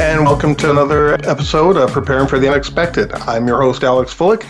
and welcome to another episode of Preparing for the Unexpected. I'm your host, Alex Fullick,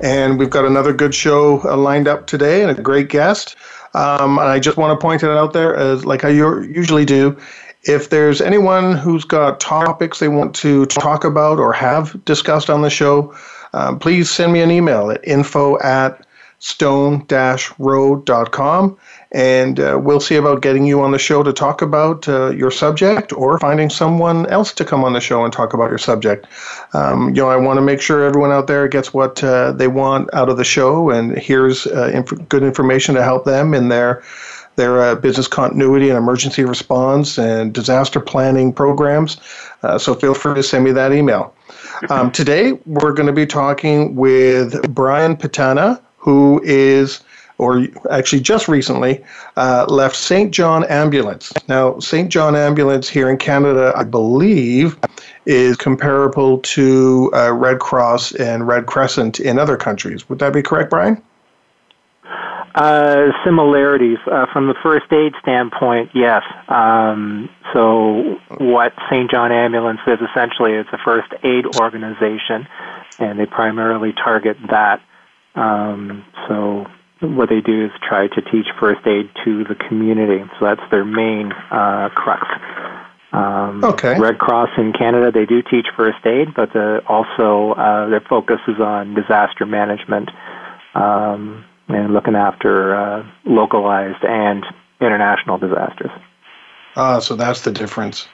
and we've got another good show uh, lined up today and a great guest. Um, and I just want to point it out there, as like I usually do, if there's anyone who's got topics they want to talk about or have discussed on the show, um, please send me an email at info at stone-road.com and uh, we'll see about getting you on the show to talk about uh, your subject or finding someone else to come on the show and talk about your subject. Um, you know, I want to make sure everyone out there gets what uh, they want out of the show and here's uh, inf- good information to help them in their their uh, business continuity and emergency response and disaster planning programs. Uh, so feel free to send me that email. Um, today, we're going to be talking with Brian Pittana, who is or actually just recently, uh, left St. John Ambulance. Now, St. John Ambulance here in Canada, I believe, is comparable to uh, Red Cross and Red Crescent in other countries. Would that be correct, Brian? Uh, similarities uh, from the first aid standpoint, yes. Um, so, what St. John Ambulance is essentially, it's a first aid organization, and they primarily target that. Um, so, what they do is try to teach first aid to the community. So that's their main uh, crux. Um, okay. Red Cross in Canada, they do teach first aid, but the, also uh, their focus is on disaster management um, and looking after uh, localized and international disasters. Ah, so that's the difference.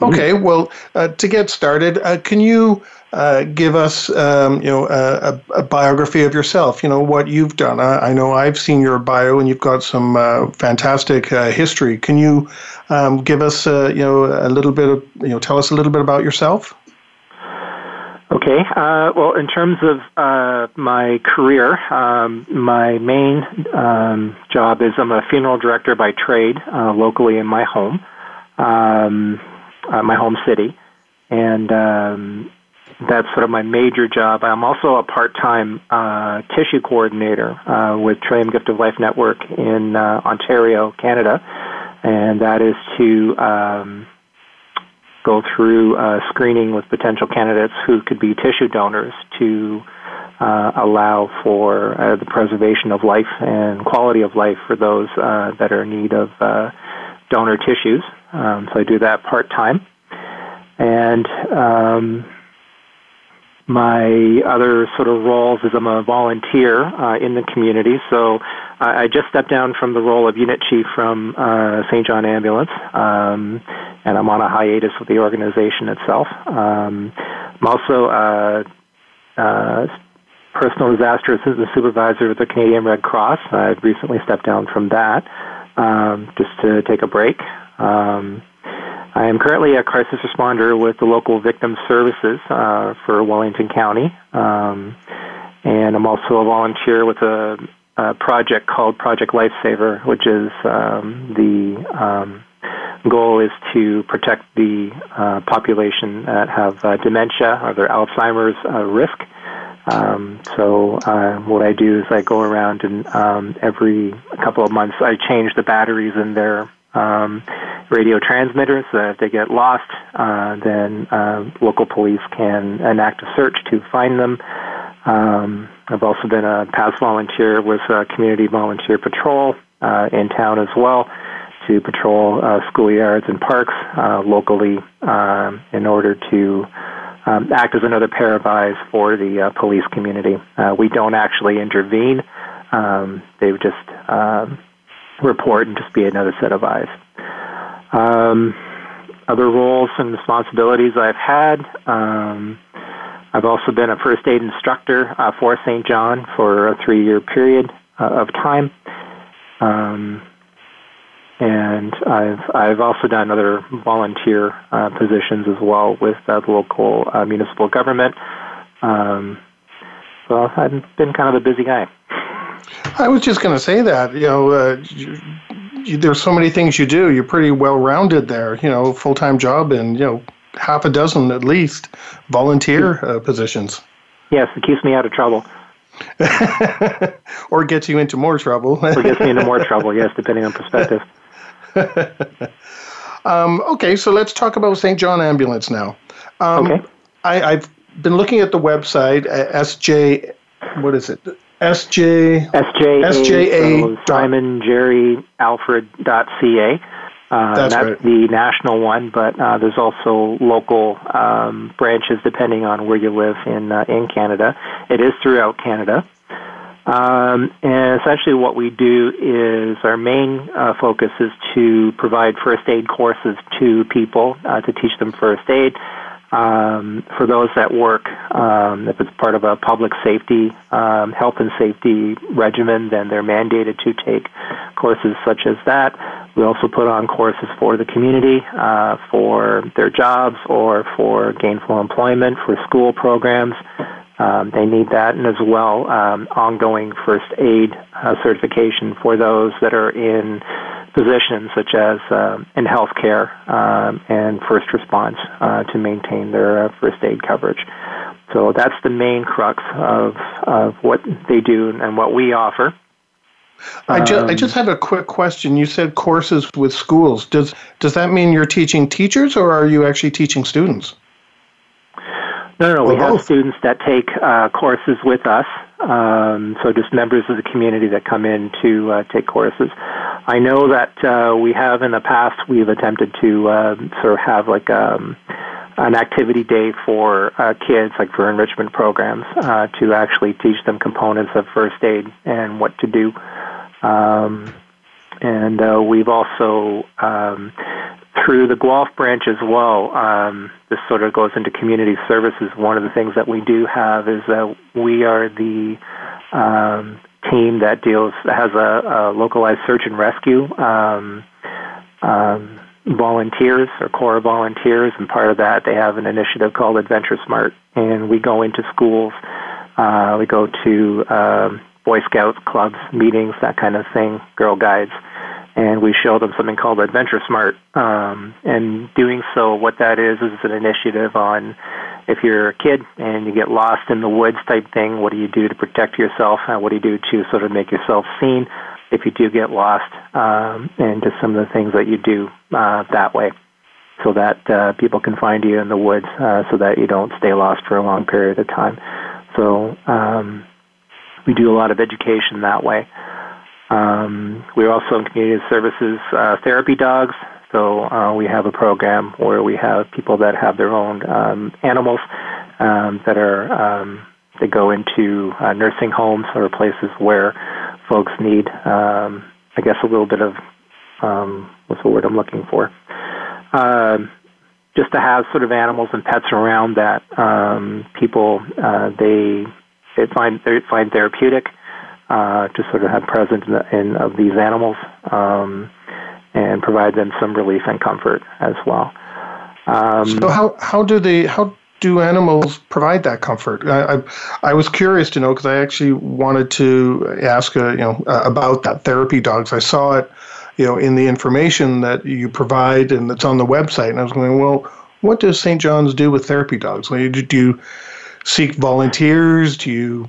Okay, mm-hmm. well, uh, to get started, uh, can you uh, give us, um, you know, a, a, biography of yourself. You know what you've done. I, I know I've seen your bio, and you've got some uh, fantastic uh, history. Can you um, give us, uh, you know, a little bit of, you know, tell us a little bit about yourself? Okay. Uh, well, in terms of my career, um, my main um, job is I'm a funeral director by trade locally in my home, um, my home city, and um, that's sort of my major job. I'm also a part-time uh, tissue coordinator uh, with Trillium Gift of Life Network in uh, Ontario, Canada, and that is to um, go through uh, screening with potential candidates who could be tissue donors to uh, allow for uh, the preservation of life and quality of life for those that are in need of donor tissues. Um, so I do that part time. And um, my other sort of roles is I'm a volunteer uh, in the community. So I, I just stepped down from the role of unit chief from uh, St. John Ambulance, um, and I'm on a hiatus with the organization itself. Um, I'm also a, uh, uh, personal disaster assistant supervisor with the Canadian Red Cross. I've recently stepped down from that um, just to take a break. Um, I am currently a crisis responder with the local victim services uh, for Wellington County, um, and I'm also a volunteer with a, a project called Project Lifesaver, which is um, the um, goal is to protect the uh, population that have uh, dementia or their Alzheimer's uh, risk. Um, so uh, what I do is I go around and um, every couple of months I change the batteries in their um, radio transmitters. Uh, if they get lost, uh, then uh, local police can enact a search to find them. Um, I've also been a past volunteer with uh, Community Volunteer Patrol uh, in town as well to patrol uh, schoolyards and parks uh, locally um, in order to um, act as another pair of eyes for the uh, police community. Uh, we don't actually intervene. Um, they would just um, report and just be another set of eyes. Um, other roles and responsibilities I've had. Um, I've also been a first aid instructor uh, for St. John for a three year period uh, of time. Um, and I've I've also done other volunteer uh, positions as well with the local uh, municipal government. Um, so I've been kind of a busy guy. I was just going to say that you know uh, you, you, there's so many things you do. You're pretty well rounded there. You know, full time job and you know half a dozen at least volunteer uh, positions. Yes, it keeps me out of trouble. or gets you into more trouble. or gets me into more trouble, yes, depending on perspective. um, okay, so let's talk about St. John Ambulance now. Um, okay. I, have been looking at the website, uh, SJ, what is it? SJ, SJA, SJA so Simon Jerry Alfred.ca. Uh, that's, that's right. the national one, but uh, there's also local um, branches depending on where you live in uh, in Canada. It is throughout Canada. Um, and essentially, what we do is our main uh, focus is to provide first aid courses to people uh, to teach them first aid. Um, for those that work, um, if it's part of a public safety, um, health and safety regimen, then they're mandated to take courses such as that. We also put on courses for the community, uh, for their jobs, or for gainful employment, for school programs. Um, they need that, and as well, um, ongoing first aid uh, certification for those that are in positions such as uh, in healthcare um, and first response uh, to maintain their uh, first aid coverage. So that's the main crux of, of what they do and what we offer. I just, I um, just have a quick question. You said courses with schools. Does does that mean you're teaching teachers, or are you actually teaching students? No, no, no. we have students that take uh, courses with us. Um, so just members of the community that come in to uh, take courses. I know that uh, we have in the past we've attempted to uh, sort of have like um, an activity day for uh, kids, like for enrichment programs, uh, to actually teach them components of first aid and what to do. Um, and uh, we've also um, through the Guelph branch as well. Um, this sort of goes into community services. One of the things that we do have is that we are the um, team that deals has a, a, localized search and rescue um, um, volunteers or core volunteers, and part of that they have an initiative called Adventure Smart, and we go into schools. Uh, we go to um, Boy Scouts clubs, meetings, that kind of thing, Girl Guides and we show them something called Adventure Smart. Um, and doing so, what that is is an initiative on if you're a kid and you get lost in the woods type thing, what do you do to protect yourself? And what do you do to sort of make yourself seen if you do get lost? Um, and just some of the things that you do uh, that way so that uh, people can find you in the woods uh, so that you don't stay lost for a long period of time. So um, we do a lot of education that way. Um, we're also in community services uh, therapy dogs. So uh, we have a program where we have people that have their own um, animals um, that are um, that go into uh, nursing homes or places where folks need, um, I guess, a little bit of um, what's the word I'm looking for. Uh, just to have sort of animals and pets around that um, people uh, they they find they find therapeutic uh, to sort of have presence in, the, in of these animals um, and provide them some relief and comfort as well. Um, so how how do they how do animals provide that comfort? I I, I was curious to know because I actually wanted to ask uh, you know uh, about that therapy dogs. I saw it you know in the information that you provide and that's on the website, and I was going well. What does St. John's do with therapy dogs? do you seek volunteers? Do you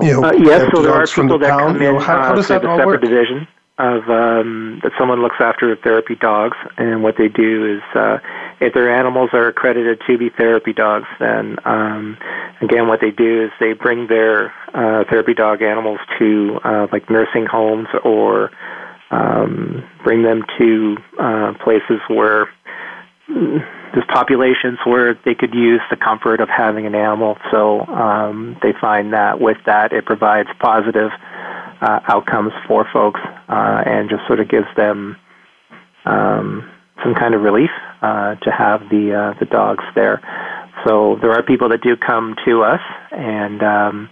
you know, uh, yes, so there are people that come in you know, how, how uh, that a separate work? division of um, that someone looks after therapy dogs, and what they do is uh, if their animals are accredited to be therapy dogs, then um, again, what they do is they bring their uh, therapy dog animals to uh, like nursing homes or um, bring them to uh, places where there's populations where they could use the comfort of having an animal. So um, they find that with that, it provides positive uh, outcomes for folks uh, and just sort of gives them um, some kind of relief uh, to have the uh, the dogs there. So there are people that do come to us and um,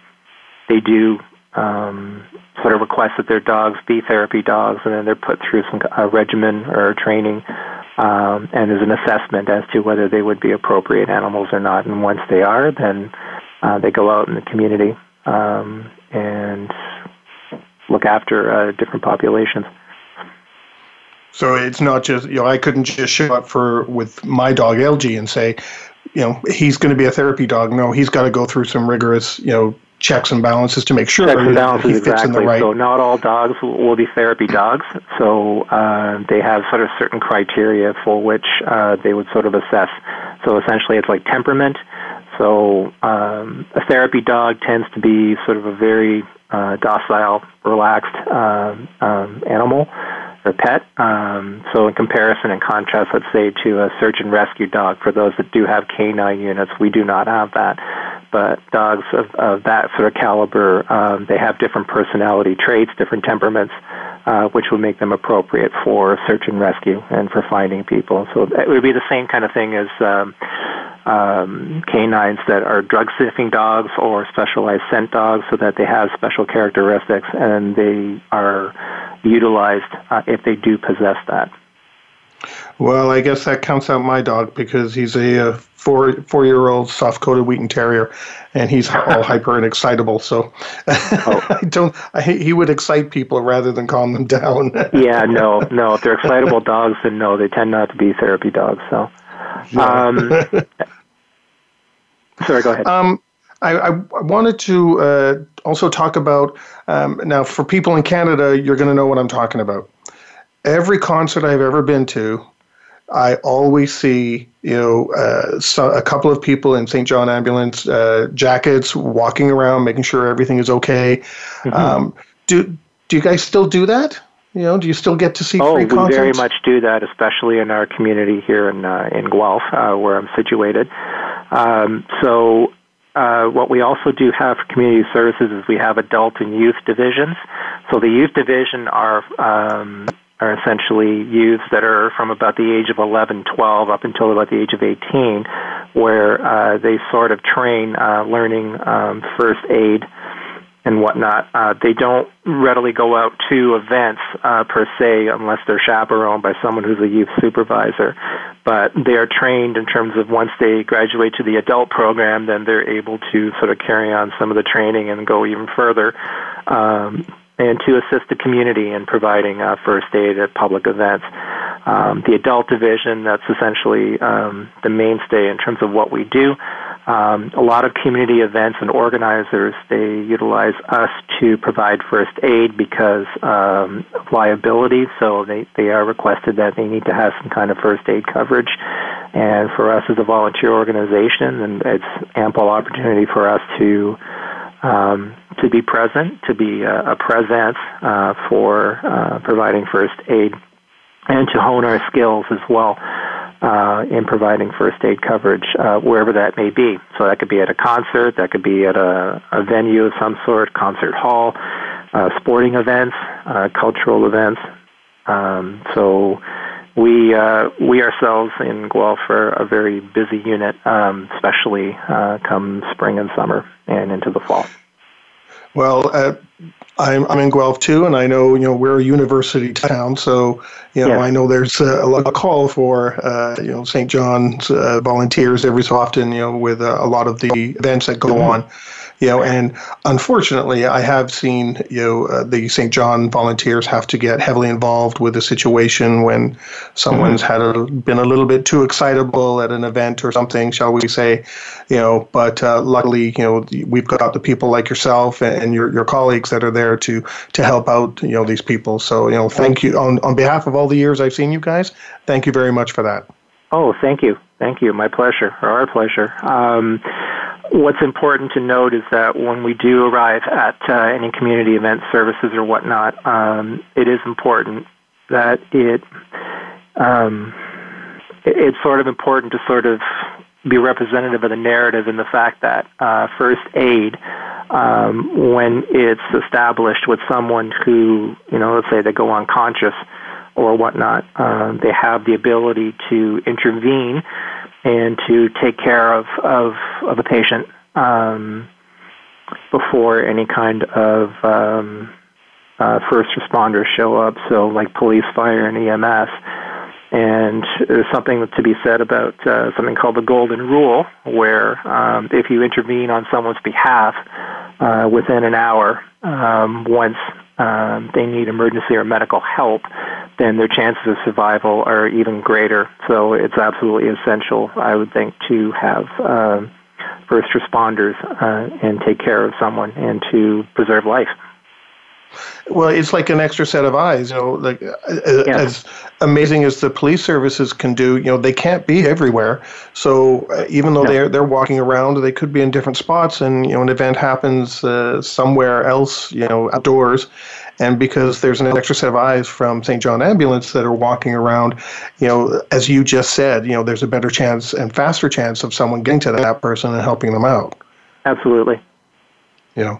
they do um, sort of request that their dogs be therapy dogs, and then they're put through some a regimen or training, um, and there's an assessment as to whether they would be appropriate animals or not. And once they are, then uh, they go out in the community um, and look after uh, different populations. So it's not just you know I couldn't just show up for with my dog LG and say, you know, he's going to be a therapy dog. No, he's got to go through some rigorous you know checks and balances to make sure checks and balances, he fits exactly. in the right. So not all dogs will be therapy dogs. So uh, they have sort of certain criteria for which uh, they would sort of assess. So essentially, it's like temperament. So um, a therapy dog tends to be sort of a very uh, docile, relaxed um, um, animal or pet. Um, so in comparison and contrast, let's say to a search and rescue dog, for those that do have canine units, we do not have that. But dogs of, of that sort of caliber, um, they have different personality traits, different temperaments, uh, which would make them appropriate for search and rescue and for finding people. So it would be the same kind of thing as um, um, canines that are drug sniffing dogs or specialized scent dogs, so that they have special characteristics and they are utilized uh, if they do possess that. Well, I guess that counts out my dog because he's a, a four four year old soft coated Wheaten Terrier, and he's all hyper and excitable. So oh. I don't. I, he would excite people rather than calm them down. yeah, no, no. If they're excitable dogs, then no, they tend not to be therapy dogs. So, um, sorry, go ahead. Um, I, I, wanted to uh, also talk about um, now for people in Canada, you're going to know what I'm talking about. Every concert I've ever been to, I always see you know uh, so a couple of people in St. John ambulance uh, jackets walking around, making sure everything is okay. Mm-hmm. Um, do do you guys still do that? You know, do you still get to see oh, free concerts? we very much do that, especially in our community here in uh, in Guelph, uh, where I'm situated. Um, so uh, what we also do have for community services is we have adult and youth divisions. So the youth division are um, are essentially youths that are from about the age of 11, 12 up until about the age of 18, where uh, they sort of train uh, learning um, first aid and whatnot. Uh, they don't readily go out to events uh, per se unless they're chaperoned by someone who's a youth supervisor. But they are trained in terms of once they graduate to the adult program, then they're able to sort of carry on some of the training and go even further. Um, and to assist the community in providing uh, first aid at public events. Um, the adult division, that's essentially um, the mainstay in terms of what we do. Um, a lot of community events and organizers, they utilize us to provide first aid because um, of liability, so they, they are requested that they need to have some kind of first aid coverage. And for us as a volunteer organization, and it's ample opportunity for us to um, to be present, to be a, a presence uh, for uh, providing first aid, and to hone our skills as well uh, in providing first aid coverage uh, wherever that may be. So that could be at a concert, that could be at a, a venue of some sort, concert hall, uh, sporting events, uh, cultural events. Um, so we uh, we ourselves in Guelph are a very busy unit, um, especially uh, come spring and summer and into the fall. Well, uh, I'm, I'm in Guelph too, and I know you know we're a university town, so you know yeah. I know there's a, a lot of call for uh, you know St. John's uh, volunteers every so often, you know, with uh, a lot of the events that go mm-hmm. on you know, and unfortunately, I have seen you know uh, the St. John volunteers have to get heavily involved with a situation when someone's mm-hmm. had a, been a little bit too excitable at an event or something, shall we say, you know. But uh, luckily, you know, we've got the people like yourself and your your colleagues that are there to to help out, you know, these people. So you know, thank you on on behalf of all the years I've seen you guys. Thank you very much for that. Oh, thank you, thank you. My pleasure, our pleasure. Um, what's important to note is that when we do arrive at uh, any community event services or whatnot, um, it is important that it, um, it, it's sort of important to sort of be representative of the narrative and the fact that uh, first aid, um, when it's established with someone who, you know, let's say they go unconscious or whatnot, uh, they have the ability to intervene and to take care of of, of a patient um, before any kind of um, uh, first responders show up. So, like police, fire, and EMS. And there's something to be said about uh, something called the golden rule, where um, if you intervene on someone's behalf uh, within an hour, um, once um, they need emergency or medical help, then their chances of survival are even greater. So it's absolutely essential, I would think, to have uh, first responders uh, and take care of someone and to preserve life. Well, it's like an extra set of eyes. You know, like uh, uh, yes. as amazing as the police services can do, you know, they can't be everywhere. So uh, even though no. they're they're walking around, they could be in different spots, and you know, an event happens uh, somewhere else, you know, outdoors, and because there's an extra set of eyes from St. John Ambulance that are walking around, you know, as you just said, you know, there's a better chance and faster chance of someone getting to that person and helping them out. Absolutely. Yeah.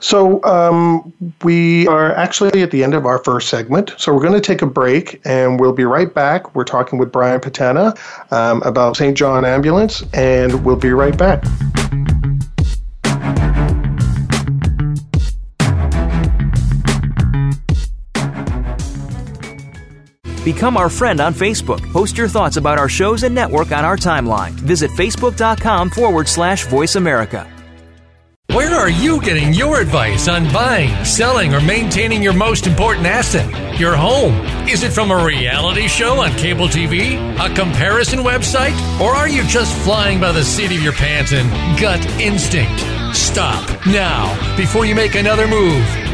so um, we are actually at the end of our first segment. So we're going to take a break, and we'll be right back. We're talking with Brian Pittana um, about St. John Ambulance, and we'll be right back. Become our friend on Facebook. Post your thoughts about our shows and network on our timeline. Visit facebook.com forward slash voice America. Where are you getting your advice on buying, selling, or maintaining your most important asset, your home? Is it from a reality show on cable TV, a comparison website, or are you just flying by the seat of your pants and gut instinct? Stop now before you make another move.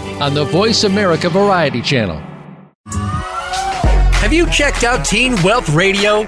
on the Voice America Variety Channel. Have you checked out Teen Wealth Radio?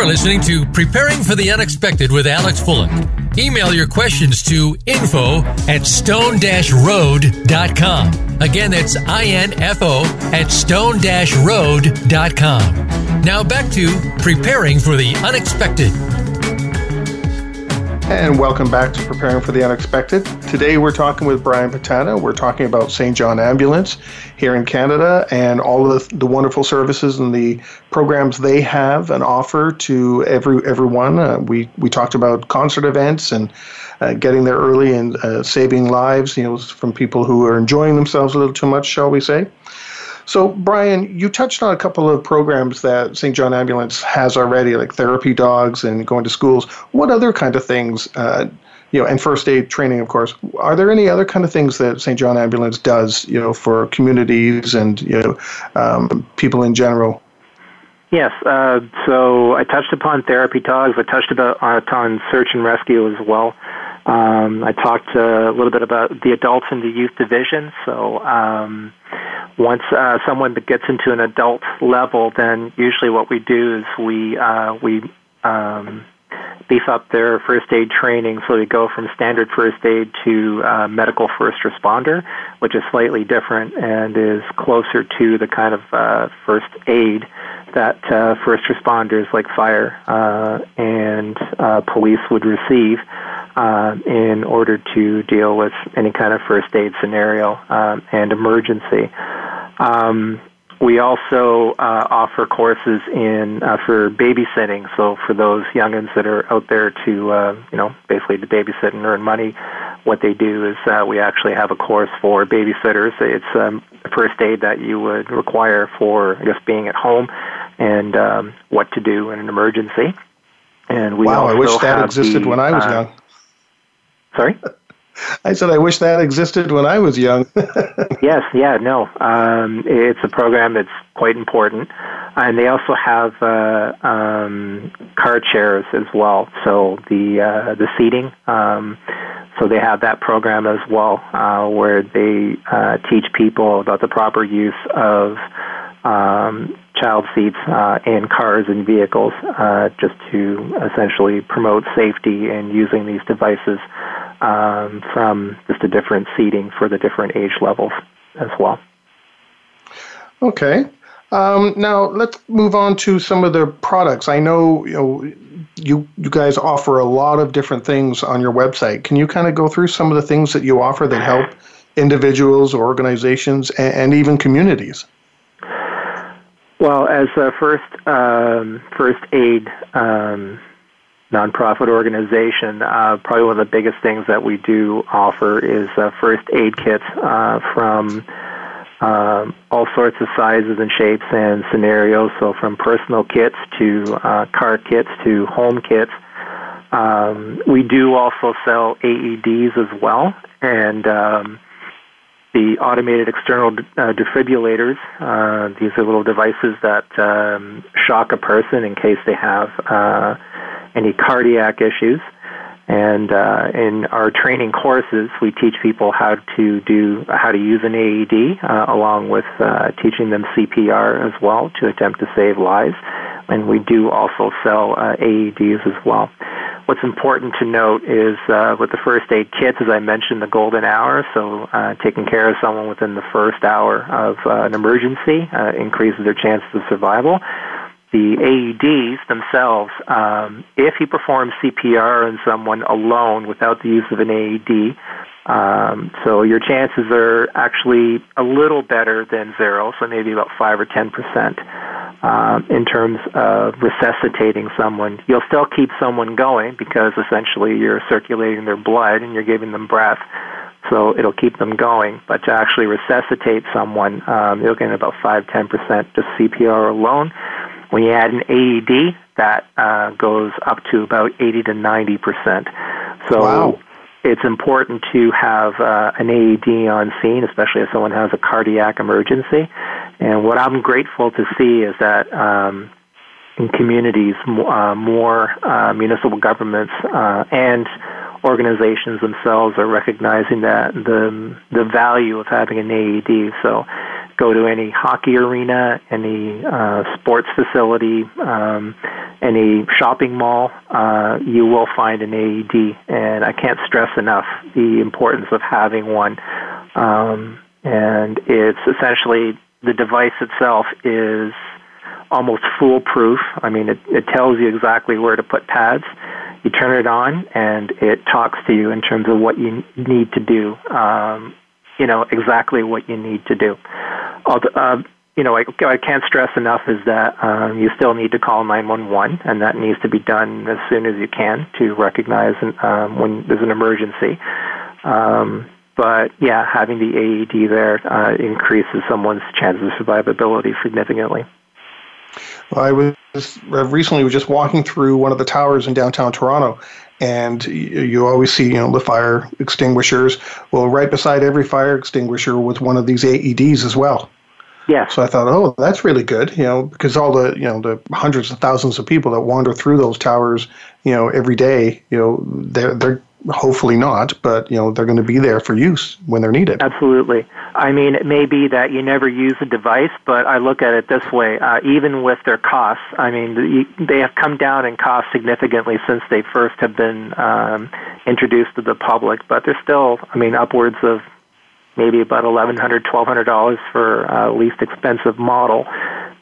are listening to Preparing for the Unexpected with Alex Fullick. Email your questions to info at stone-road.com. Again, that's I-N-F-O at stone-road.com. Now back to Preparing for the Unexpected. And welcome back to Preparing for the Unexpected. Today we're talking with Brian Pittana. We're talking about St. John Ambulance here in Canada and all of the, the wonderful services and the programs they have and offer to every everyone. Uh, we we talked about concert events and uh, getting there early and uh, saving lives, you know, from people who are enjoying themselves a little too much, shall we say? So, Brian, you touched on a couple of programs that St. John Ambulance has already, like therapy dogs and going to schools. What other kind of things, uh, you know, and first aid training, of course. Are there any other kind of things that St. John Ambulance does, you know, for communities and you know, um, people in general? Yes. Uh, so I touched upon therapy dogs. I touched about uh, on search and rescue as well. Um, I talked a little bit about the adults and the youth division. So um, once uh, someone gets into an adult level, then usually what we do is we uh, we um, beef up their first aid training so they go from standard first aid to uh, medical first responder, which is slightly different and is closer to the kind of uh, first aid that uh, first responders like fire uh, and uh, police would receive uh, in order to deal with any kind of first aid scenario um, and emergency. Um, we also uh, offer courses in uh, for babysitting. So for those youngins that are out there to, uh, you know, basically to babysit and earn money, what they do is uh, we actually have a course for babysitters. It's um, first aid that you would require for, just being at home and um, what to do in an emergency. And we wow, I wish that existed the, when I was uh, young. Sorry. I said, I wish that existed when I was young. yes, yeah, no. Um, it's a program that's quite important. And they also have uh, um, car chairs as well. So the, uh, the seating, um, so they have that program as well uh, where they uh, teach people about the proper use of um, child seats uh, in cars and vehicles uh, just to essentially promote safety in using these devices um, from just a different seating for the different age levels as well. Okay. Um, now let's move on to some of the products. I know you know you you guys offer a lot of different things on your website. Can you kind of go through some of the things that you offer that help individuals, organizations, and, and even communities? Well, as a first um, first aid um, nonprofit organization, uh, probably one of the biggest things that we do offer is uh, first aid kits uh, from um, all sorts of sizes and shapes and scenarios. So from personal kits to uh, car kits to home kits. Um, we do also sell AEDs as well, and um, the automated external uh, defibrillators. Uh, these are little devices that um, shock a person in case they have uh, any cardiac issues. And uh, in our training courses, we teach people how to do how to use an AED, uh, along with uh, teaching them CPR as well to attempt to save lives. And we do also sell uh, AEDs as well. What's important to note is uh, with the first aid kits, as I mentioned, the golden hour. So uh, taking care of someone within the first hour of an emergency increases their chances of survival the AEDs themselves, um, if you perform CPR on someone alone without the use of an AED, um, so your chances are actually a little better than zero, so maybe about five or ten percent um, in terms of resuscitating someone. You'll still keep someone going because essentially you're circulating their blood and you're giving them breath, so it'll keep them going. But to actually resuscitate someone, um, looking at about five ten percent just CPR alone. When you add an AED, that uh, goes up to about 80 to 90 percent. So wow. it's important to have uh, an AED on scene, especially if someone has a cardiac emergency. And what I'm grateful to see is that um, in communities, uh, more uh, municipal governments uh, and organizations themselves are recognizing that the the value of having an AED. So go to any hockey arena, any uh, sports facility, um, any shopping mall, uh, you will find an AED. And I can't stress enough the importance of having one. Um, and it's essentially the device itself is almost foolproof. I mean, it, it tells you exactly where to put pads. You turn it on, and it talks to you in terms of what you need to do. Um, you know exactly what you need to do. Uh, you know, I, I can't stress enough is that um, you still need to call 911, and that needs to be done as soon as you can to recognize um, when there's an emergency. Um, but yeah, having the AED there uh, increases someone's chances of survivability significantly. Well, I was Uh, recently was just walking through one of the towers in downtown Toronto, and you always see you know the fire extinguishers. Well, right beside every fire extinguisher was one of these AEDs as well. Yeah. So I thought, oh, that's really good, you know, because all the you know the hundreds of thousands of people that wander through those towers, you know, every day, you know, they're they're hopefully not, but you know, they're going to be there for use when they're needed. Absolutely. I mean, it may be that you never use a device, but I look at it this way: uh, even with their costs, I mean, they have come down in cost significantly since they first have been um, introduced to the public. But they're still, I mean, upwards of maybe about eleven hundred, twelve hundred dollars for uh, least expensive model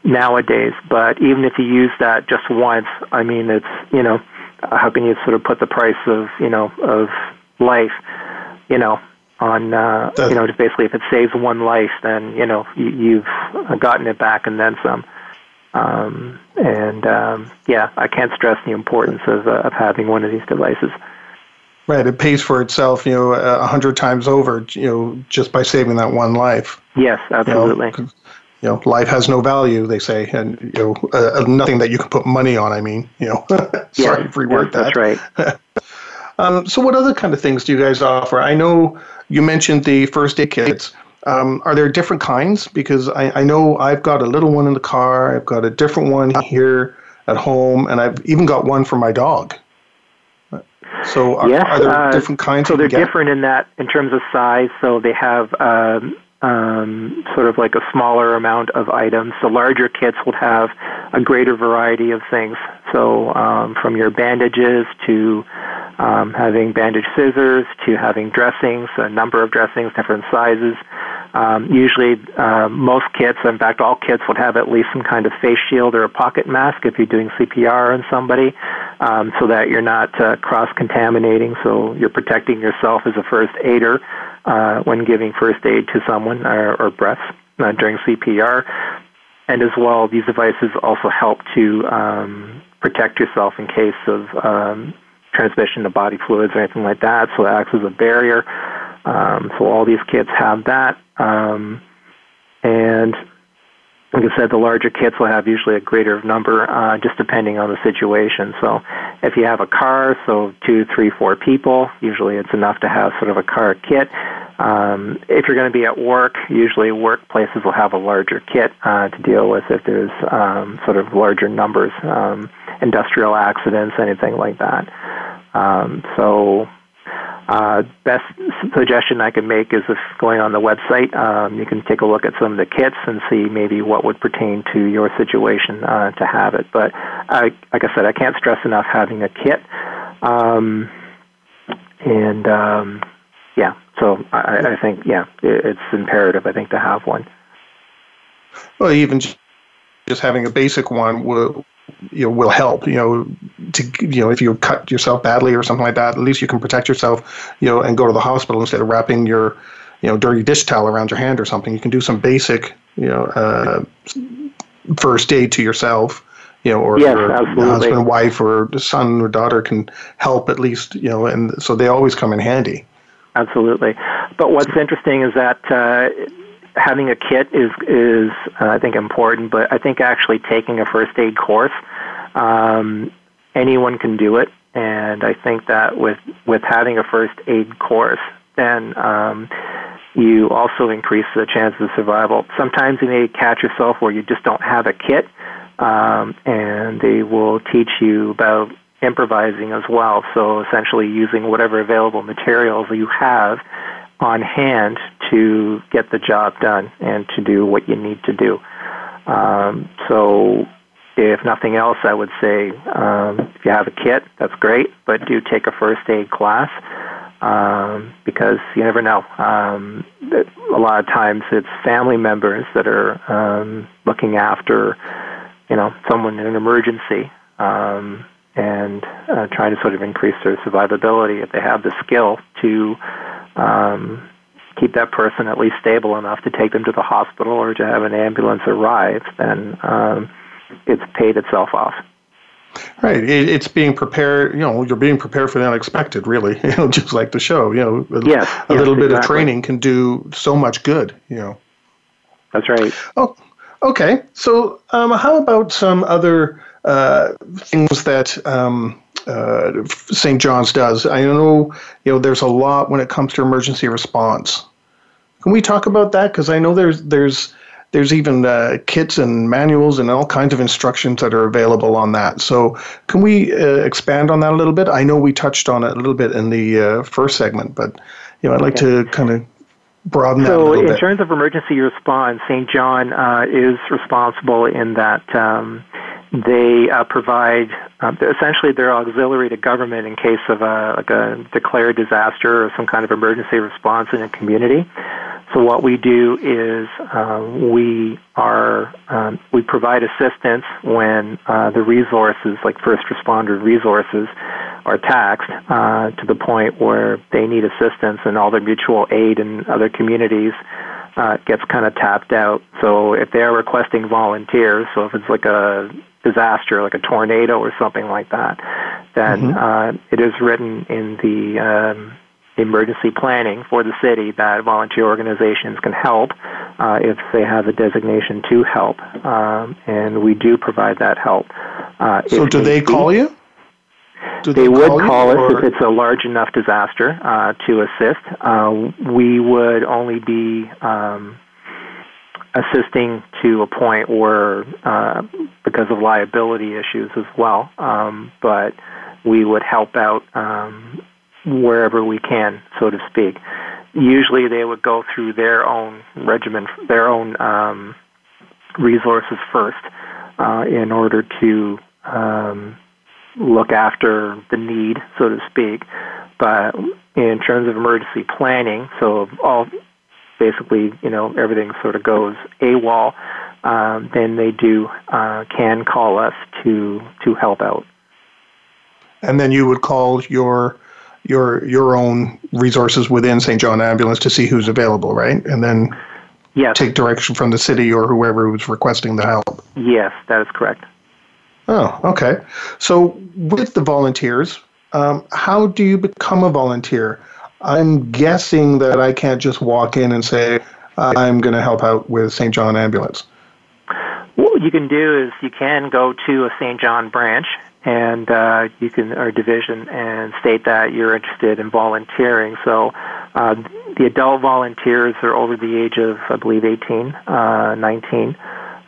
nowadays. But even if you use that just once, I mean, it's you know, how can you sort of put the price of you know of life, you know, on uh, you know just basically if it saves one life, then you know you, you've gotten it back and then some. Um, and um, yeah, I can't stress the importance of uh, of having one of these devices. Right, it pays for itself, you know, a hundred times over, you know, just by saving that one life. Yes, absolutely. You know, you know life has no value, they say, and you know, uh, nothing that you can put money on. I mean, you know, sorry, yes, reword yes, that. That's right. um, so, what other kind of things do you guys offer? I know you mentioned the first aid kits. Um, are there different kinds? Because I, I know I've got a little one in the car. I've got a different one here at home, and I've even got one for my dog. So are, yes, are there uh, different kinds? So they're different in that in terms of size. So they have um, um, sort of like a smaller amount of items. The larger kits will have a greater variety of things. So um, from your bandages to um, having bandage scissors to having dressings, a number of dressings, different sizes. Um, usually, uh, most kits, in fact, all kits would have at least some kind of face shield or a pocket mask if you're doing CPR on somebody, um, so that you're not uh, cross contaminating. So you're protecting yourself as a first aider uh, when giving first aid to someone or, or breaths uh, during CPR. And as well, these devices also help to um, protect yourself in case of um, transmission of body fluids or anything like that. So it acts as a barrier. Um, so all these kits have that. Um, and like I said, the larger kits will have usually a greater number, uh, just depending on the situation. So, if you have a car, so two, three, four people, usually it's enough to have sort of a car kit. Um, if you're going to be at work, usually workplaces will have a larger kit uh, to deal with if there's um, sort of larger numbers, um, industrial accidents, anything like that. Um, so, uh, best suggestion I can make is if going on the website, um, you can take a look at some of the kits and see maybe what would pertain to your situation uh, to have it. But I, like I said, I can't stress enough having a kit. Um, and um, yeah, so I, I think yeah, it, it's imperative. I think to have one. Well, even just having a basic one will you know will help you know to you know if you cut yourself badly or something like that at least you can protect yourself you know and go to the hospital instead of wrapping your you know dirty dish towel around your hand or something. You can do some basic you know uh, first aid to yourself you know or yes, your absolutely. husband wife or son or daughter can help at least you know and so they always come in handy. Absolutely. But what's interesting is that uh, having a kit is is uh, I think important, but I think actually taking a first aid course, um, anyone can do it, and I think that with with having a first aid course, then um, you also increase the chances of survival. Sometimes you may catch yourself where you just don't have a kit, um, and they will teach you about improvising as well. So essentially, using whatever available materials you have on hand to get the job done and to do what you need to do. Um, so, if nothing else, I would say um, if you have a kit, that's great, but do take a first aid class um, because you never know. Um, a lot of times, it's family members that are um, looking after, you know, someone in an emergency. Um, and uh, trying to sort of increase their survivability if they have the skill to um, keep that person at least stable enough to take them to the hospital or to have an ambulance arrive, then um, it's paid itself off. Right. It's being prepared, you know, you're being prepared for the unexpected, really, you know, just like the show, you know, a, yes, a yes, little bit exactly. of training can do so much good, you know. That's right. Oh, okay. So, um, how about some other uh, things that um, uh, St. John's does? I know, you know, there's a lot when it comes to emergency response. Can we talk about that? Because I know there's there's there's even uh, kits and manuals and all kinds of instructions that are available on that. So, can we uh, expand on that a little bit? I know we touched on it a little bit in the uh, first segment, but you know, I'd like okay. to kind of broaden so that a little So in terms of emergency response, St. John uh, is responsible in that um, they uh, provide um, essentially they're auxiliary to government in case of a, like a declared disaster or some kind of emergency response in a community. So what we do is um, we are um, we provide assistance when uh, the resources, like first responder resources, are taxed uh, to the point where they need assistance, and all their mutual aid in other communities uh, gets kind of tapped out. So if they are requesting volunteers, so if it's like a disaster, like a tornado or something like that, then mm-hmm. uh, it is written in the um, emergency planning for the city that volunteer organizations can help uh, if they have a designation to help, um, and we do provide that help. Uh, so, do they call you? Do they, they would call, call us if it's a large enough disaster uh, to assist. Uh, we would only be um, assisting to a point where, uh, because of liability issues as well, um, but we would help out um, wherever we can, so to speak. Usually, they would go through their own regimen, their own um, resources first, uh, in order to um, look after the need, so to speak. But in terms of emergency planning, so all basically, you know, everything sort of goes AWOL, um, then they do uh, can call us to to help out. And then you would call your your your own resources within St. John Ambulance to see who's available, right? And then yes. take direction from the city or whoever was requesting the help. Yes, that is correct. Oh, okay. So with the volunteers, um, how do you become a volunteer? I'm guessing that I can't just walk in and say, I'm going to help out with St. John Ambulance. What you can do is you can go to a St. John branch and uh, you can or division and state that you're interested in volunteering. So uh, the adult volunteers are over the age of, I believe, 18, uh, 19.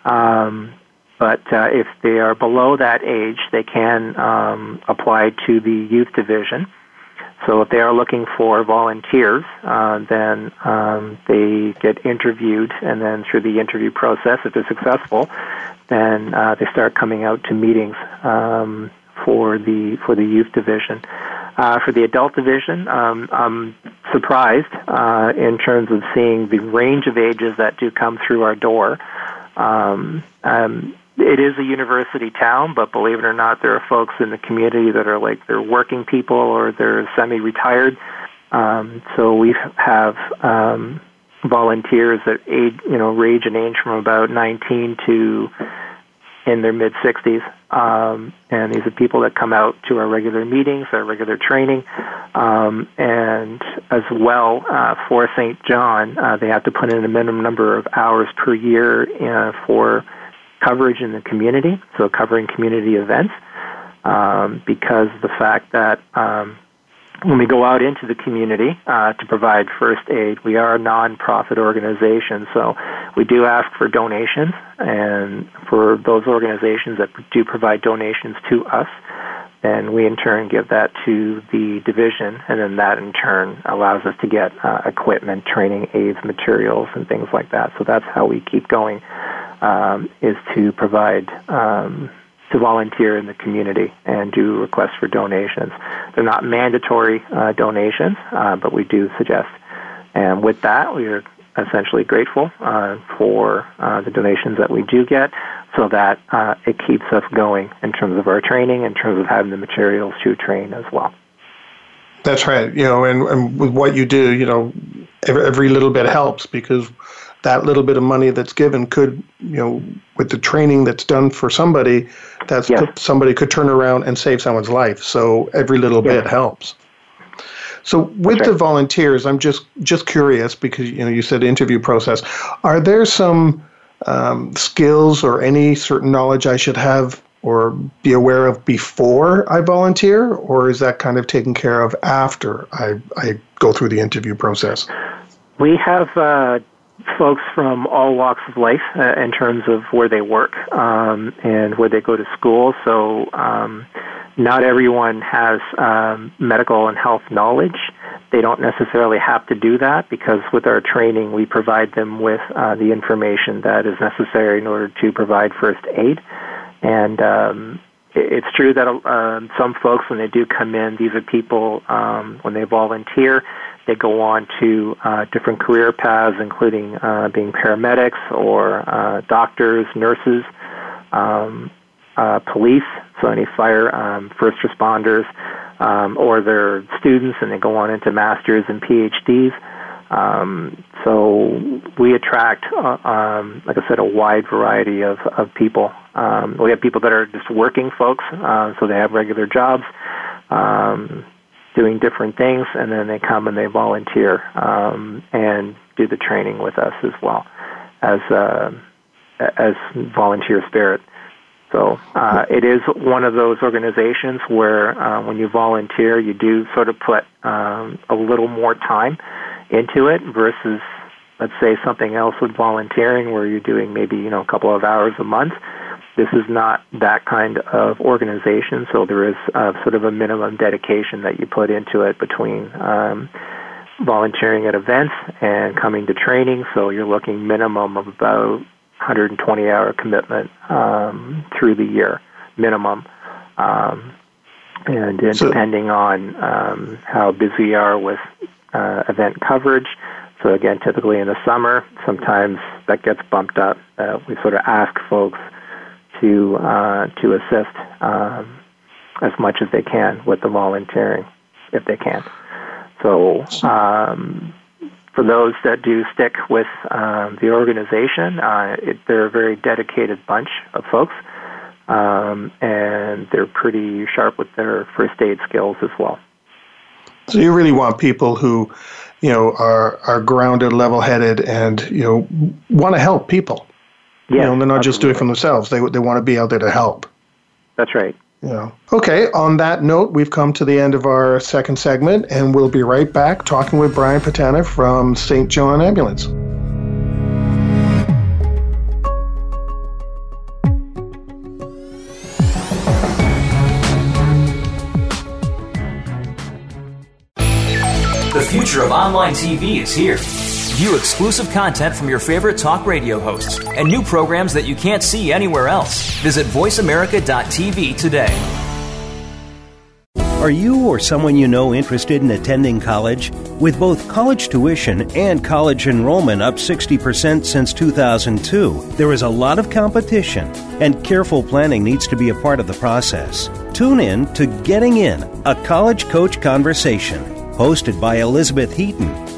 Um, but uh, if they are below that age, they can um, apply to the youth division. So if they are looking for volunteers, uh, then um, they get interviewed, and then through the interview process, if they're successful, then uh, they start coming out to meetings um, for the for the youth division. Uh, for the adult division, um, I'm surprised uh, in terms of seeing the range of ages that do come through our door. Um, um, it is a university town, but believe it or not, there are folks in the community that are like they're working people or they're semi-retired. Um, so we have um, volunteers that age, you know, range in age from about 19 to in their mid 60s. Um, and these are people that come out to our regular meetings, our regular training, um, and as well uh, for St. John, uh, they have to put in a minimum number of hours per year uh, for coverage in the community, so covering community events, um, because the fact that um, when we go out into the community uh, to provide first aid, we are a nonprofit organization, so we do ask for donations, and for those organizations that do provide donations to us, then we in turn give that to the division, and then that in turn allows us to get uh, equipment, training aids, materials, and things like that. So that's how we keep going um, is to provide um, to volunteer in the community and do requests for donations. They're not mandatory uh, donations, uh, but we do suggest. And with that, we are essentially grateful uh, for uh, the donations that we do get so that uh, it keeps us going in terms of our training, in terms of having the materials to train as well. That's right. You know, and, and with what you do, you know, every, every little bit helps because that little bit of money that's given could, you know, with the training that's done for somebody, that's yes. somebody could turn around and save someone's life. So every little yes. bit helps. So with the volunteers, I'm just just curious because you know you said interview process. Are there some um, skills or any certain knowledge I should have or be aware of before I volunteer, or is that kind of taken care of after I, I go through the interview process? We have uh, folks from all walks of life uh, in terms of where they work um, and where they go to school. So um, not everyone has um, medical and health knowledge. They don't necessarily have to do that because with our training, we provide them with uh, the information that is necessary in order to provide first aid. And um, it's true that uh, some folks, when they do come in, these are people um, when they volunteer, they go on to uh, different career paths, including uh, being paramedics or uh, doctors, nurses, um, uh, police, so any fire, um, first responders, um, or they're students and they go on into masters and PhDs. Um, so we attract, uh, um, like I said, a wide variety of, of people. Um, we have people that are just working folks, uh, so they have regular jobs. Um, doing different things, and then they come and they volunteer um, and do the training with us as well as uh, as volunteer spirit. So uh, it is one of those organizations where uh, when you volunteer, you do sort of put um, a little more time into it versus, let's say, something else with volunteering where you're doing maybe you know a couple of hours a month. This is not that kind of organization, so there is uh, sort of a minimum dedication that you put into it between um, volunteering at events and coming to training. So you're looking minimum of about 120 hour commitment um, through the year, minimum. Um, and, and so, depending on um, how busy you are with uh, event coverage, so again, typically in the summer, sometimes that gets bumped up. Uh, we sort of ask folks to uh, to assist um, as much as they can with the volunteering, if they can. So um, for those that do stick with um, the organization, uh, it, they're a very dedicated bunch of folks, um, and they're pretty sharp with their first aid skills as well. So you really want people who, you know, are are grounded, level-headed, and you know want to help people. Yeah, you know, they're not absolutely. just doing it for themselves. They they want to be out there to help. That's right. Yeah. Okay, on that note, we've come to the end of our second segment, and we'll be right back talking with Brian Pittana from St. John Ambulance. The future of online TV is here. View exclusive content from your favorite talk radio hosts and new programs that you can't see anywhere else. Visit VoiceAmerica.tv today. Are you or someone you know interested in attending college? With both college tuition and college enrollment up 60% since 2002, there is a lot of competition, and careful planning needs to be a part of the process. Tune in to Getting In, a college coach conversation, hosted by Elizabeth Heaton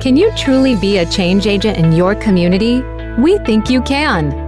Can you truly be a change agent in your community? We think you can.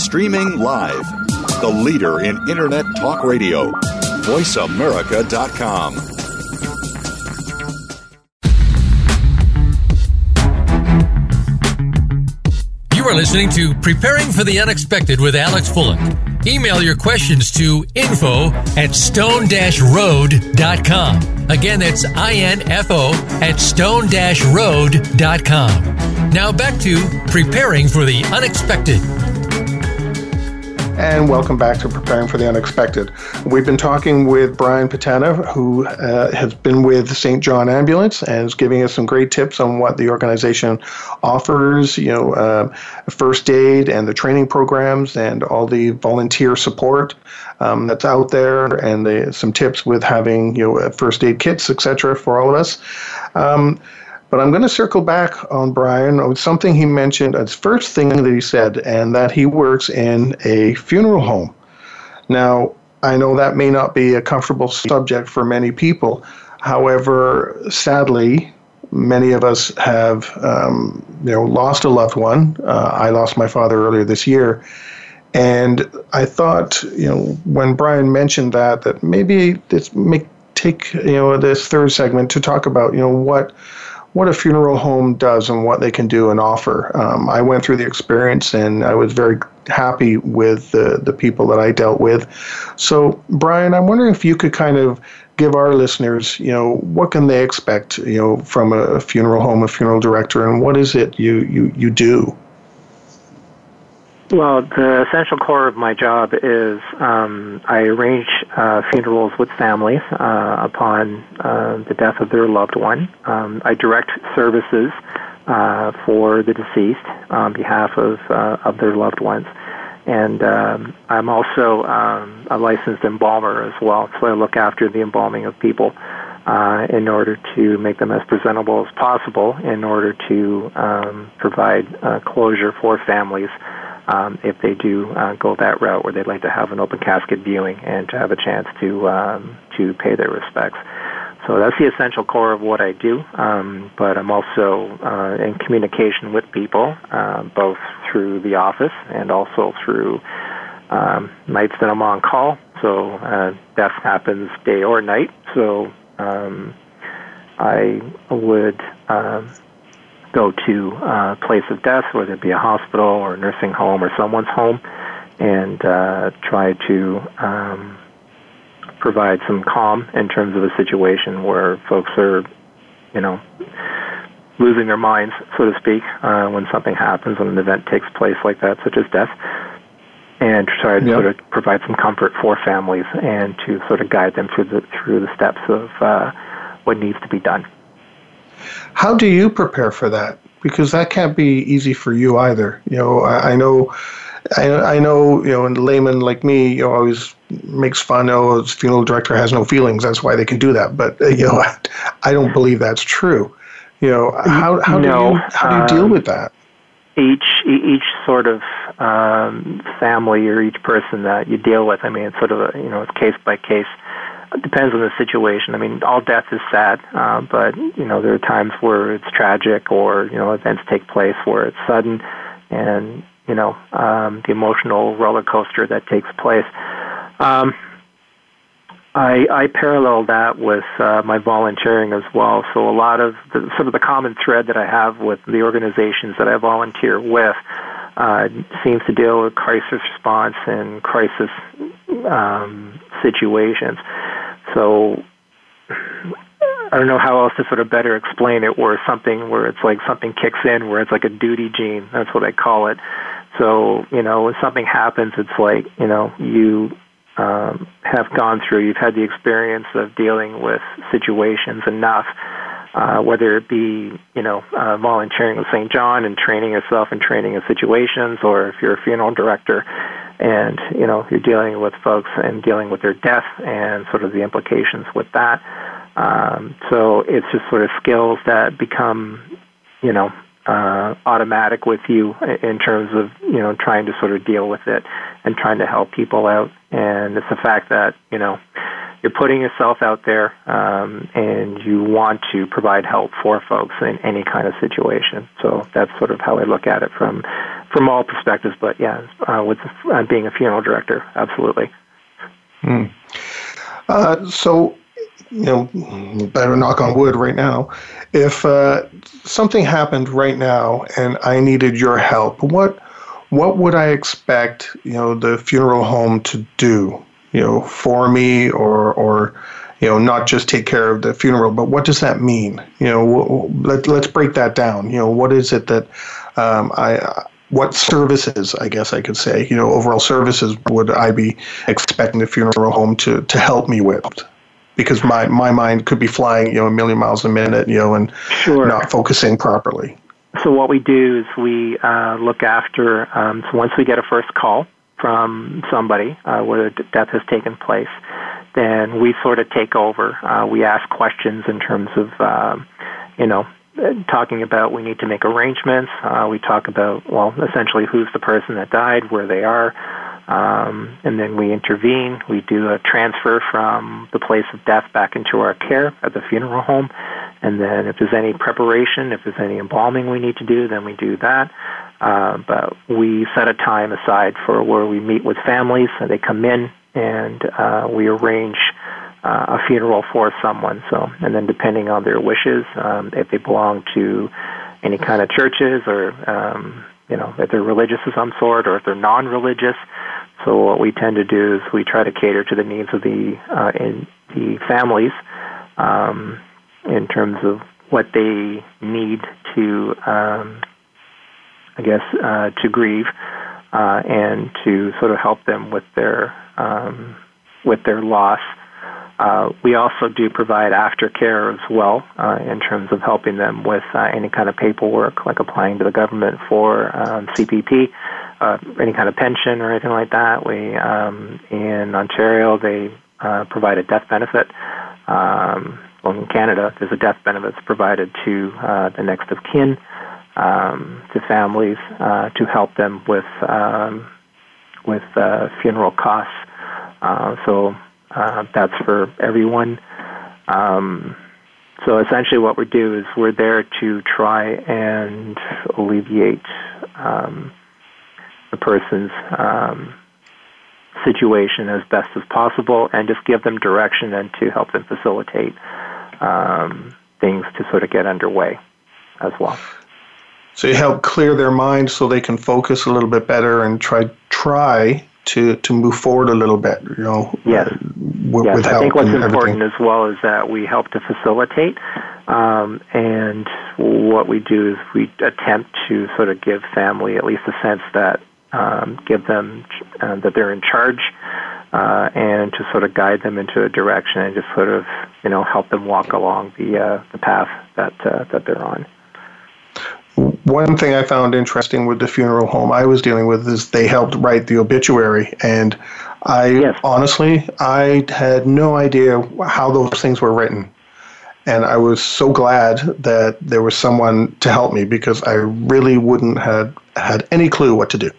Streaming live. The leader in Internet talk radio. VoiceAmerica.com. You are listening to Preparing for the Unexpected with Alex Fullick. Email your questions to info at stone-road.com. Again, that's I-N-F-O at stone-road.com. Now back to preparing for the unexpected and welcome back to Preparing for the Unexpected. We've been talking with Brian Pittana, who uh, has been with St. John Ambulance and is giving us some great tips on what the organization offers, you know, uh, first aid and the training programs and all the volunteer support um, that's out there, and the, some tips with having, you know, first aid kits, etc., for all of us. Um, but I'm going to circle back on Brian with something he mentioned, his first thing that he said, and that he works in a funeral home. Now, I know that may not be a comfortable subject for many people. However, sadly, many of us have um, you know lost a loved one. Uh, I lost my father earlier this year, and I thought you know when Brian mentioned that that maybe this make take you know this third segment to talk about you know what what a funeral home does and what they can do and offer. Um, I went through the experience and I was very happy with the, the people that I dealt with. So, Brian, I'm wondering if you could kind of give our listeners, you know, what can they expect, you know, from a funeral home, a funeral director, and what is it you, you, you do? Well, the essential core of my job is um, I arrange uh, funerals with families uh, upon uh, the death of their loved one. Um, I direct services uh, for the deceased on behalf of uh, of their loved ones, and um, I'm also um, a licensed embalmer as well. So I look after the embalming of people. Uh, in order to make them as presentable as possible, in order to um, provide uh, closure for families um, if they do uh, go that route where they'd like to have an open casket viewing and to have a chance to um, to pay their respects. So that's the essential core of what I do. Um, but I'm also uh, in communication with people, uh, both through the office and also through um, nights that I'm on call. So uh, death happens day or night. So um, I would um, go to a place of death, whether it be a hospital or a nursing home or someone's home, and uh, try to um, provide some calm in terms of a situation where folks are, you know, losing their minds, so to speak, uh, when something happens, when an event takes place like that, such as death, and try to yep. sort of provide some comfort for families and to sort of guide them through the through the steps of uh, what needs to be done. How do you prepare for that? Because that can't be easy for you either. You know, I, I know. I, I know, you know, and layman like me, you know, always makes fun. Oh, the funeral director has no feelings. That's why they can do that. But uh, you know, I don't believe that's true. You know, how how no, do you how do you deal um, with that? Each each sort of um, family or each person that you deal with. I mean, it's sort of a, you know, it's case by case it depends on the situation. I mean, all death is sad, uh, but you know there are times where it's tragic, or you know events take place where it's sudden, and you know um, the emotional roller coaster that takes place. Um, I, I parallel that with uh, my volunteering as well. So a lot of the, sort of the common thread that I have with the organizations that I volunteer with uh, seems to deal with crisis response and crisis um, situations. So I don't know how else to sort of better explain it, where something where it's like something kicks in, where it's like a duty gene. That's what I call it. So you know, when something happens, it's like you know you um, have gone through, you've had the experience of dealing with situations enough. Uh, whether it be, you know, uh, volunteering with St. John and training yourself in training in situations, or if you're a funeral director, and you know you're dealing with folks and dealing with their death and sort of the implications with that. Um, so it's just sort of skills that become, you know, uh, automatic with you in terms of you know trying to sort of deal with it and trying to help people out. And it's the fact that you know you're putting yourself out there um, and you want to provide help for folks in any kind of situation. So that's sort of how I look at it from from all perspectives. But yeah, uh, with uh, being a funeral director, absolutely. Hmm. Uh, so, you know, better knock on wood right now. If uh, something happened right now and I needed your help, what what would I expect, you know, the funeral home to do, you know, for me or or you know, not just take care of the funeral, but what does that mean? You know, let, let's break that down. You know, what is it that um, I, what services, I guess I could say, you know, overall services would I be expecting the funeral home to, to help me with? Because my, my mind could be flying, you know, a million miles a minute, you know, and sure. not focusing properly. So what we do is we uh, look after, um, so once we get a first call from somebody uh, where the death has taken place, then we sort of take over. Uh, we ask questions in terms of, um, you know, talking about we need to make arrangements. Uh, we talk about, well, essentially who's the person that died, where they are, um, and then we intervene. We do a transfer from the place of death back into our care at the funeral home. And then if there's any preparation, if there's any embalming we need to do, then we do that. Uh, but we set a time aside for where we meet with families. So they come in and uh, we arrange uh, a funeral for someone. So, and then depending on their wishes, um, if they belong to any kind of churches or um, you know if they're religious of some sort or if they're non-religious. So what we tend to do is we try to cater to the needs of the uh, in the families um, in terms of what they need to, um, I guess, uh, to grieve uh, and to sort of help them with their um, with their loss. Uh, we also do provide aftercare as well uh, in terms of helping them with uh, any kind of paperwork, like applying to the government for um, CPP, uh, any kind of pension or anything like that. We um, in Ontario they uh, provide a death benefit. Um, well, in Canada, there's a death benefit that's provided to uh, the next of kin, um, to families, uh, to help them with um, with uh, funeral costs. Uh, so uh, that's for everyone. Um, so essentially, what we do is we're there to try and alleviate um, the person's um, situation as best as possible, and just give them direction and to help them facilitate um, things to sort of get underway as well. So you help clear their mind so they can focus a little bit better and try try to to move forward a little bit. You know. Yes. W- yes. I think what's important as well is that we help to facilitate, um, and what we do is we attempt to sort of give family at least a sense that um, give them uh, that they're in charge. Uh, and to sort of guide them into a direction and just sort of you know help them walk along the uh, the path that uh, that they're on one thing I found interesting with the funeral home I was dealing with is they helped write the obituary, and I yes. honestly I had no idea how those things were written, and I was so glad that there was someone to help me because I really wouldn't have had any clue what to do.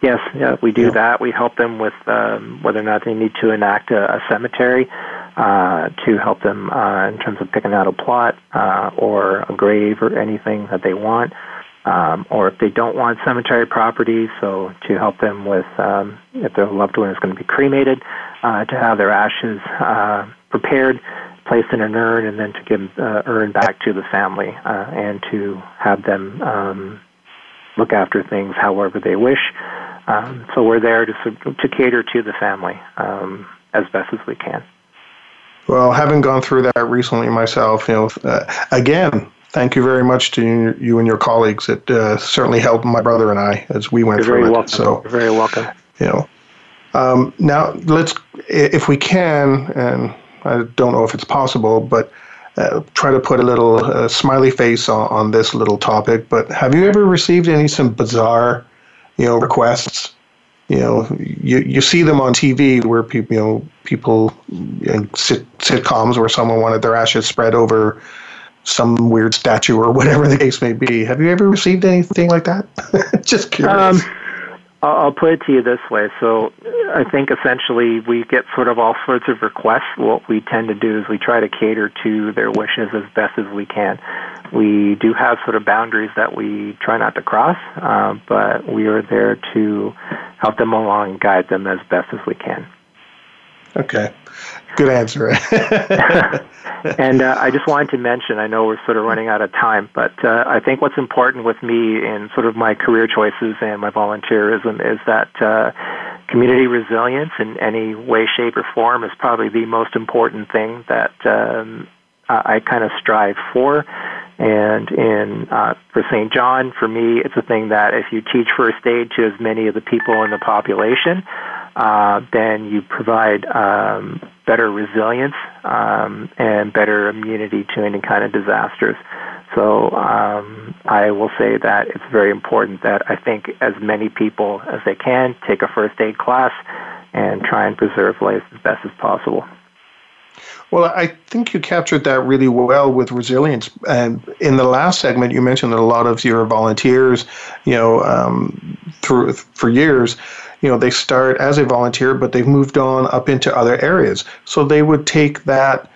Yes, yeah, we do yeah. that. We help them with um, whether or not they need to enact a, a cemetery uh, to help them uh, in terms of picking out a plot uh, or a grave or anything that they want. Um, or if they don't want cemetery property, so to help them with um, if their loved one is going to be cremated, uh, to have their ashes uh, prepared, placed in an urn, and then to give uh, urn back to the family uh, and to have them um, look after things however they wish. Um, so we're there to to cater to the family um, as best as we can. Well, having gone through that recently myself, you know, uh, again, thank you very much to you and your colleagues. It uh, certainly helped my brother and I as we went You're through very it. Welcome. So, You're very welcome. You know, um, now let's, if we can, and I don't know if it's possible, but uh, try to put a little uh, smiley face on, on this little topic. But have you ever received any some bizarre you know, requests. You know, you, you see them on TV where people, you know, people in sit, sitcoms where someone wanted their ashes spread over some weird statue or whatever the case may be. Have you ever received anything like that? Just curious. Um, I'll put it to you this way. So I think essentially we get sort of all sorts of requests. What we tend to do is we try to cater to their wishes as best as we can. We do have sort of boundaries that we try not to cross, uh, but we are there to help them along and guide them as best as we can. Okay. Good answer. and uh, I just wanted to mention, I know we're sort of running out of time, but uh, I think what's important with me in sort of my career choices and my volunteerism is that uh, community resilience in any way, shape, or form is probably the most important thing that um, I kind of strive for. And in uh, for St. John, for me, it's a thing that if you teach first aid to as many of the people in the population, uh, then you provide um, better resilience um, and better immunity to any kind of disasters. So um, I will say that it's very important that I think as many people as they can take a first aid class and try and preserve life as best as possible. Well, I think you captured that really well with resilience. And in the last segment, you mentioned that a lot of your volunteers, you know, um, through for years, you know, they start as a volunteer, but they've moved on up into other areas. So they would take that,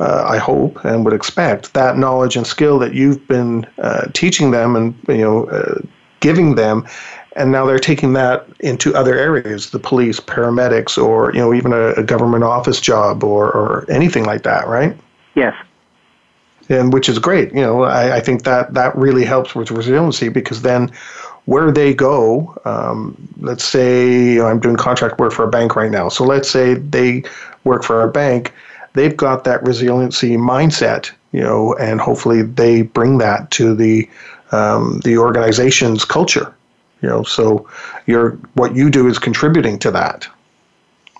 uh, I hope, and would expect that knowledge and skill that you've been uh, teaching them and you know uh, giving them, and now they're taking that into other areas, the police, paramedics, or you know even a, a government office job or or anything like that, right? Yes and which is great. You know, I, I, think that that really helps with resiliency because then where they go, um, let's say you know, I'm doing contract work for a bank right now. So let's say they work for a bank, they've got that resiliency mindset, you know, and hopefully they bring that to the um, the organization's culture, you know. So your what you do is contributing to that.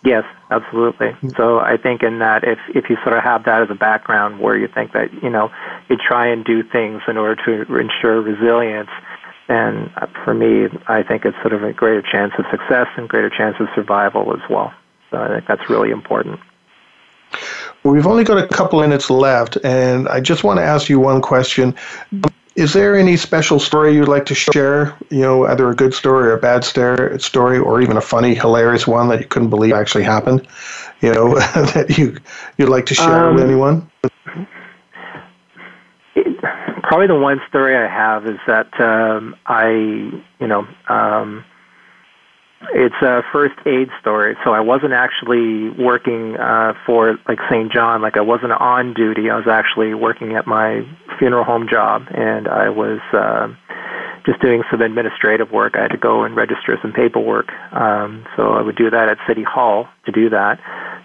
Yes, absolutely. Mm-hmm. So I think in that if if you sort of have that as a background where you think that you know you try and do things in order to ensure resilience and for me, I think it's sort of a greater chance of success and greater chance of survival as well. So I think that's really important. Well, we've only got a couple minutes left, and I just want to ask you one question. Mm-hmm. Is there any special story you'd like to share? You know, either a good story or a bad story, or even a funny, hilarious one that you couldn't believe actually happened? You know, that you you'd like to share um, with anyone? probably the one story I have is that um, I, you know, um, it's a first aid story. So I wasn't actually working uh, for like St. John, like I wasn't on duty. I was actually working at my funeral home job, and I was uh, just doing some administrative work. I had to go and register some paperwork. Um, so I would do that at City Hall to do that.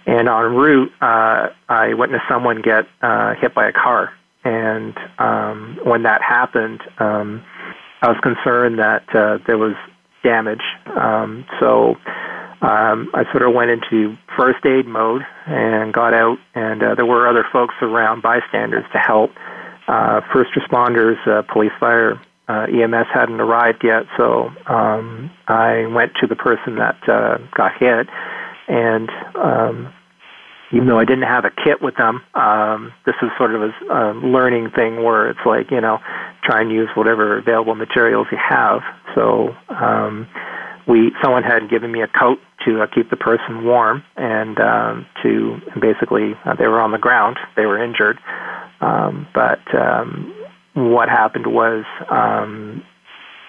And en route, uh, I witnessed someone get uh, hit by a car and um, when that happened, um, I was concerned that uh, there was damage. Um, so um, I sort of went into first aid mode and got out, and uh, there were other folks around, bystanders, to help. Uh, first responders, uh, police, fire, uh, EMS hadn't arrived yet, so um, I went to the person that uh, got hit, and um, even though I didn't have a kit with them, um, this is sort of a, learning thing where it's like, you know, try and use whatever available materials you have. So um, we, someone had given me a coat to uh, keep the person warm, and um, to basically uh, they were on the ground, they were injured, um, but um, what happened was. Um,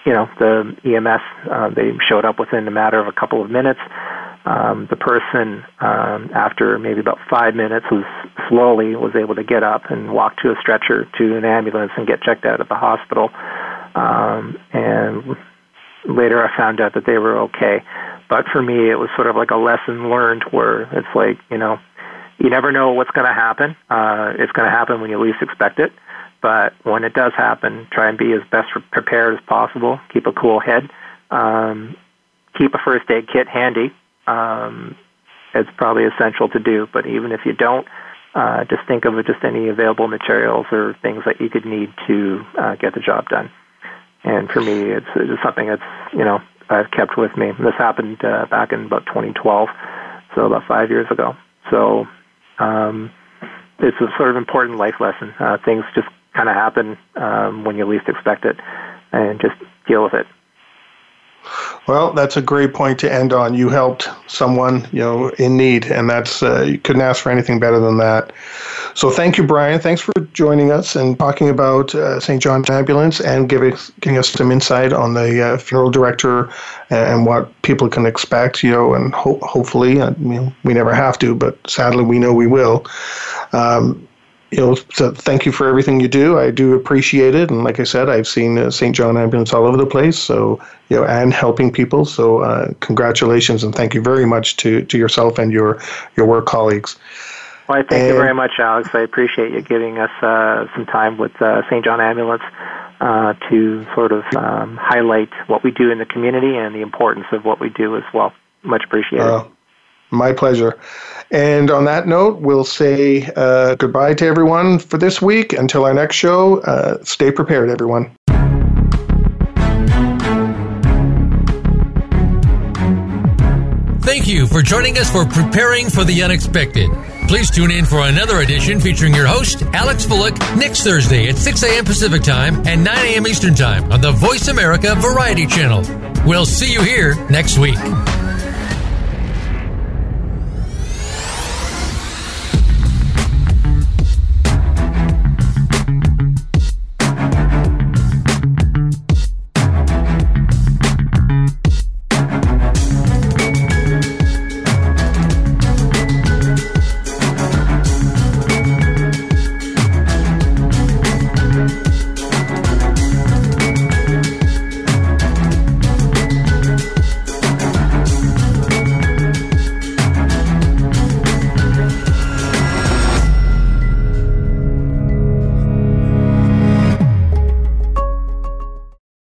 you know, the EMS, uh, they showed up within a matter of a couple of minutes um, the person, um, after maybe about five minutes, was slowly was able to get up and walk to a stretcher to an ambulance and get checked out at the hospital. Um, and later, I found out that they were okay. But for me, it was sort of like a lesson learned, where it's like you know, you never know what's going to happen. Uh, it's going to happen when you least expect it. But when it does happen, try and be as best prepared as possible. Keep a cool head. Um, keep a first aid kit handy um, it's probably essential to do. But even if you don't, uh, just think of just any available materials or things that you could need to uh, get the job done. And for me, it's, it's something that's you know I've kept with me. This happened uh, back in about 2012, so about five years ago. So um, it's a sort of important life lesson. Uh, things just kind of happen um, when you least expect it, and just deal with it. Well, that's a great point to end on. You helped someone, you know, in need, and that's uh, you couldn't ask for anything better than that. So, thank you, Brian. Thanks for joining us and talking about uh, St. John's Ambulance and giving giving us some insight on the uh, funeral director and what people can expect. You know, and ho- hopefully, uh, you know, we never have to, but sadly, we know we will. Um, you know, so thank you for everything you do. I do appreciate it, and like I said, I've seen uh, St. John Ambulance all over the place. So you know, and helping people. So uh, congratulations and thank you very much to to yourself and your your work colleagues. Well, I thank and, you very much, Alex. I appreciate you giving us uh, some time with uh, St. John Ambulance uh, to sort of um, highlight what we do in the community and the importance of what we do as well. Much appreciated. My pleasure. And on that note, we'll say uh, goodbye to everyone for this week. Until our next show, uh, stay prepared, everyone. Thank you for joining us for Preparing for the Unexpected. Please tune in for another edition featuring your host, Alex Fullick, next Thursday at 6 a.m. Pacific Time and 9 a.m. Eastern Time on the Voice America Variety Channel. We'll see you here next week.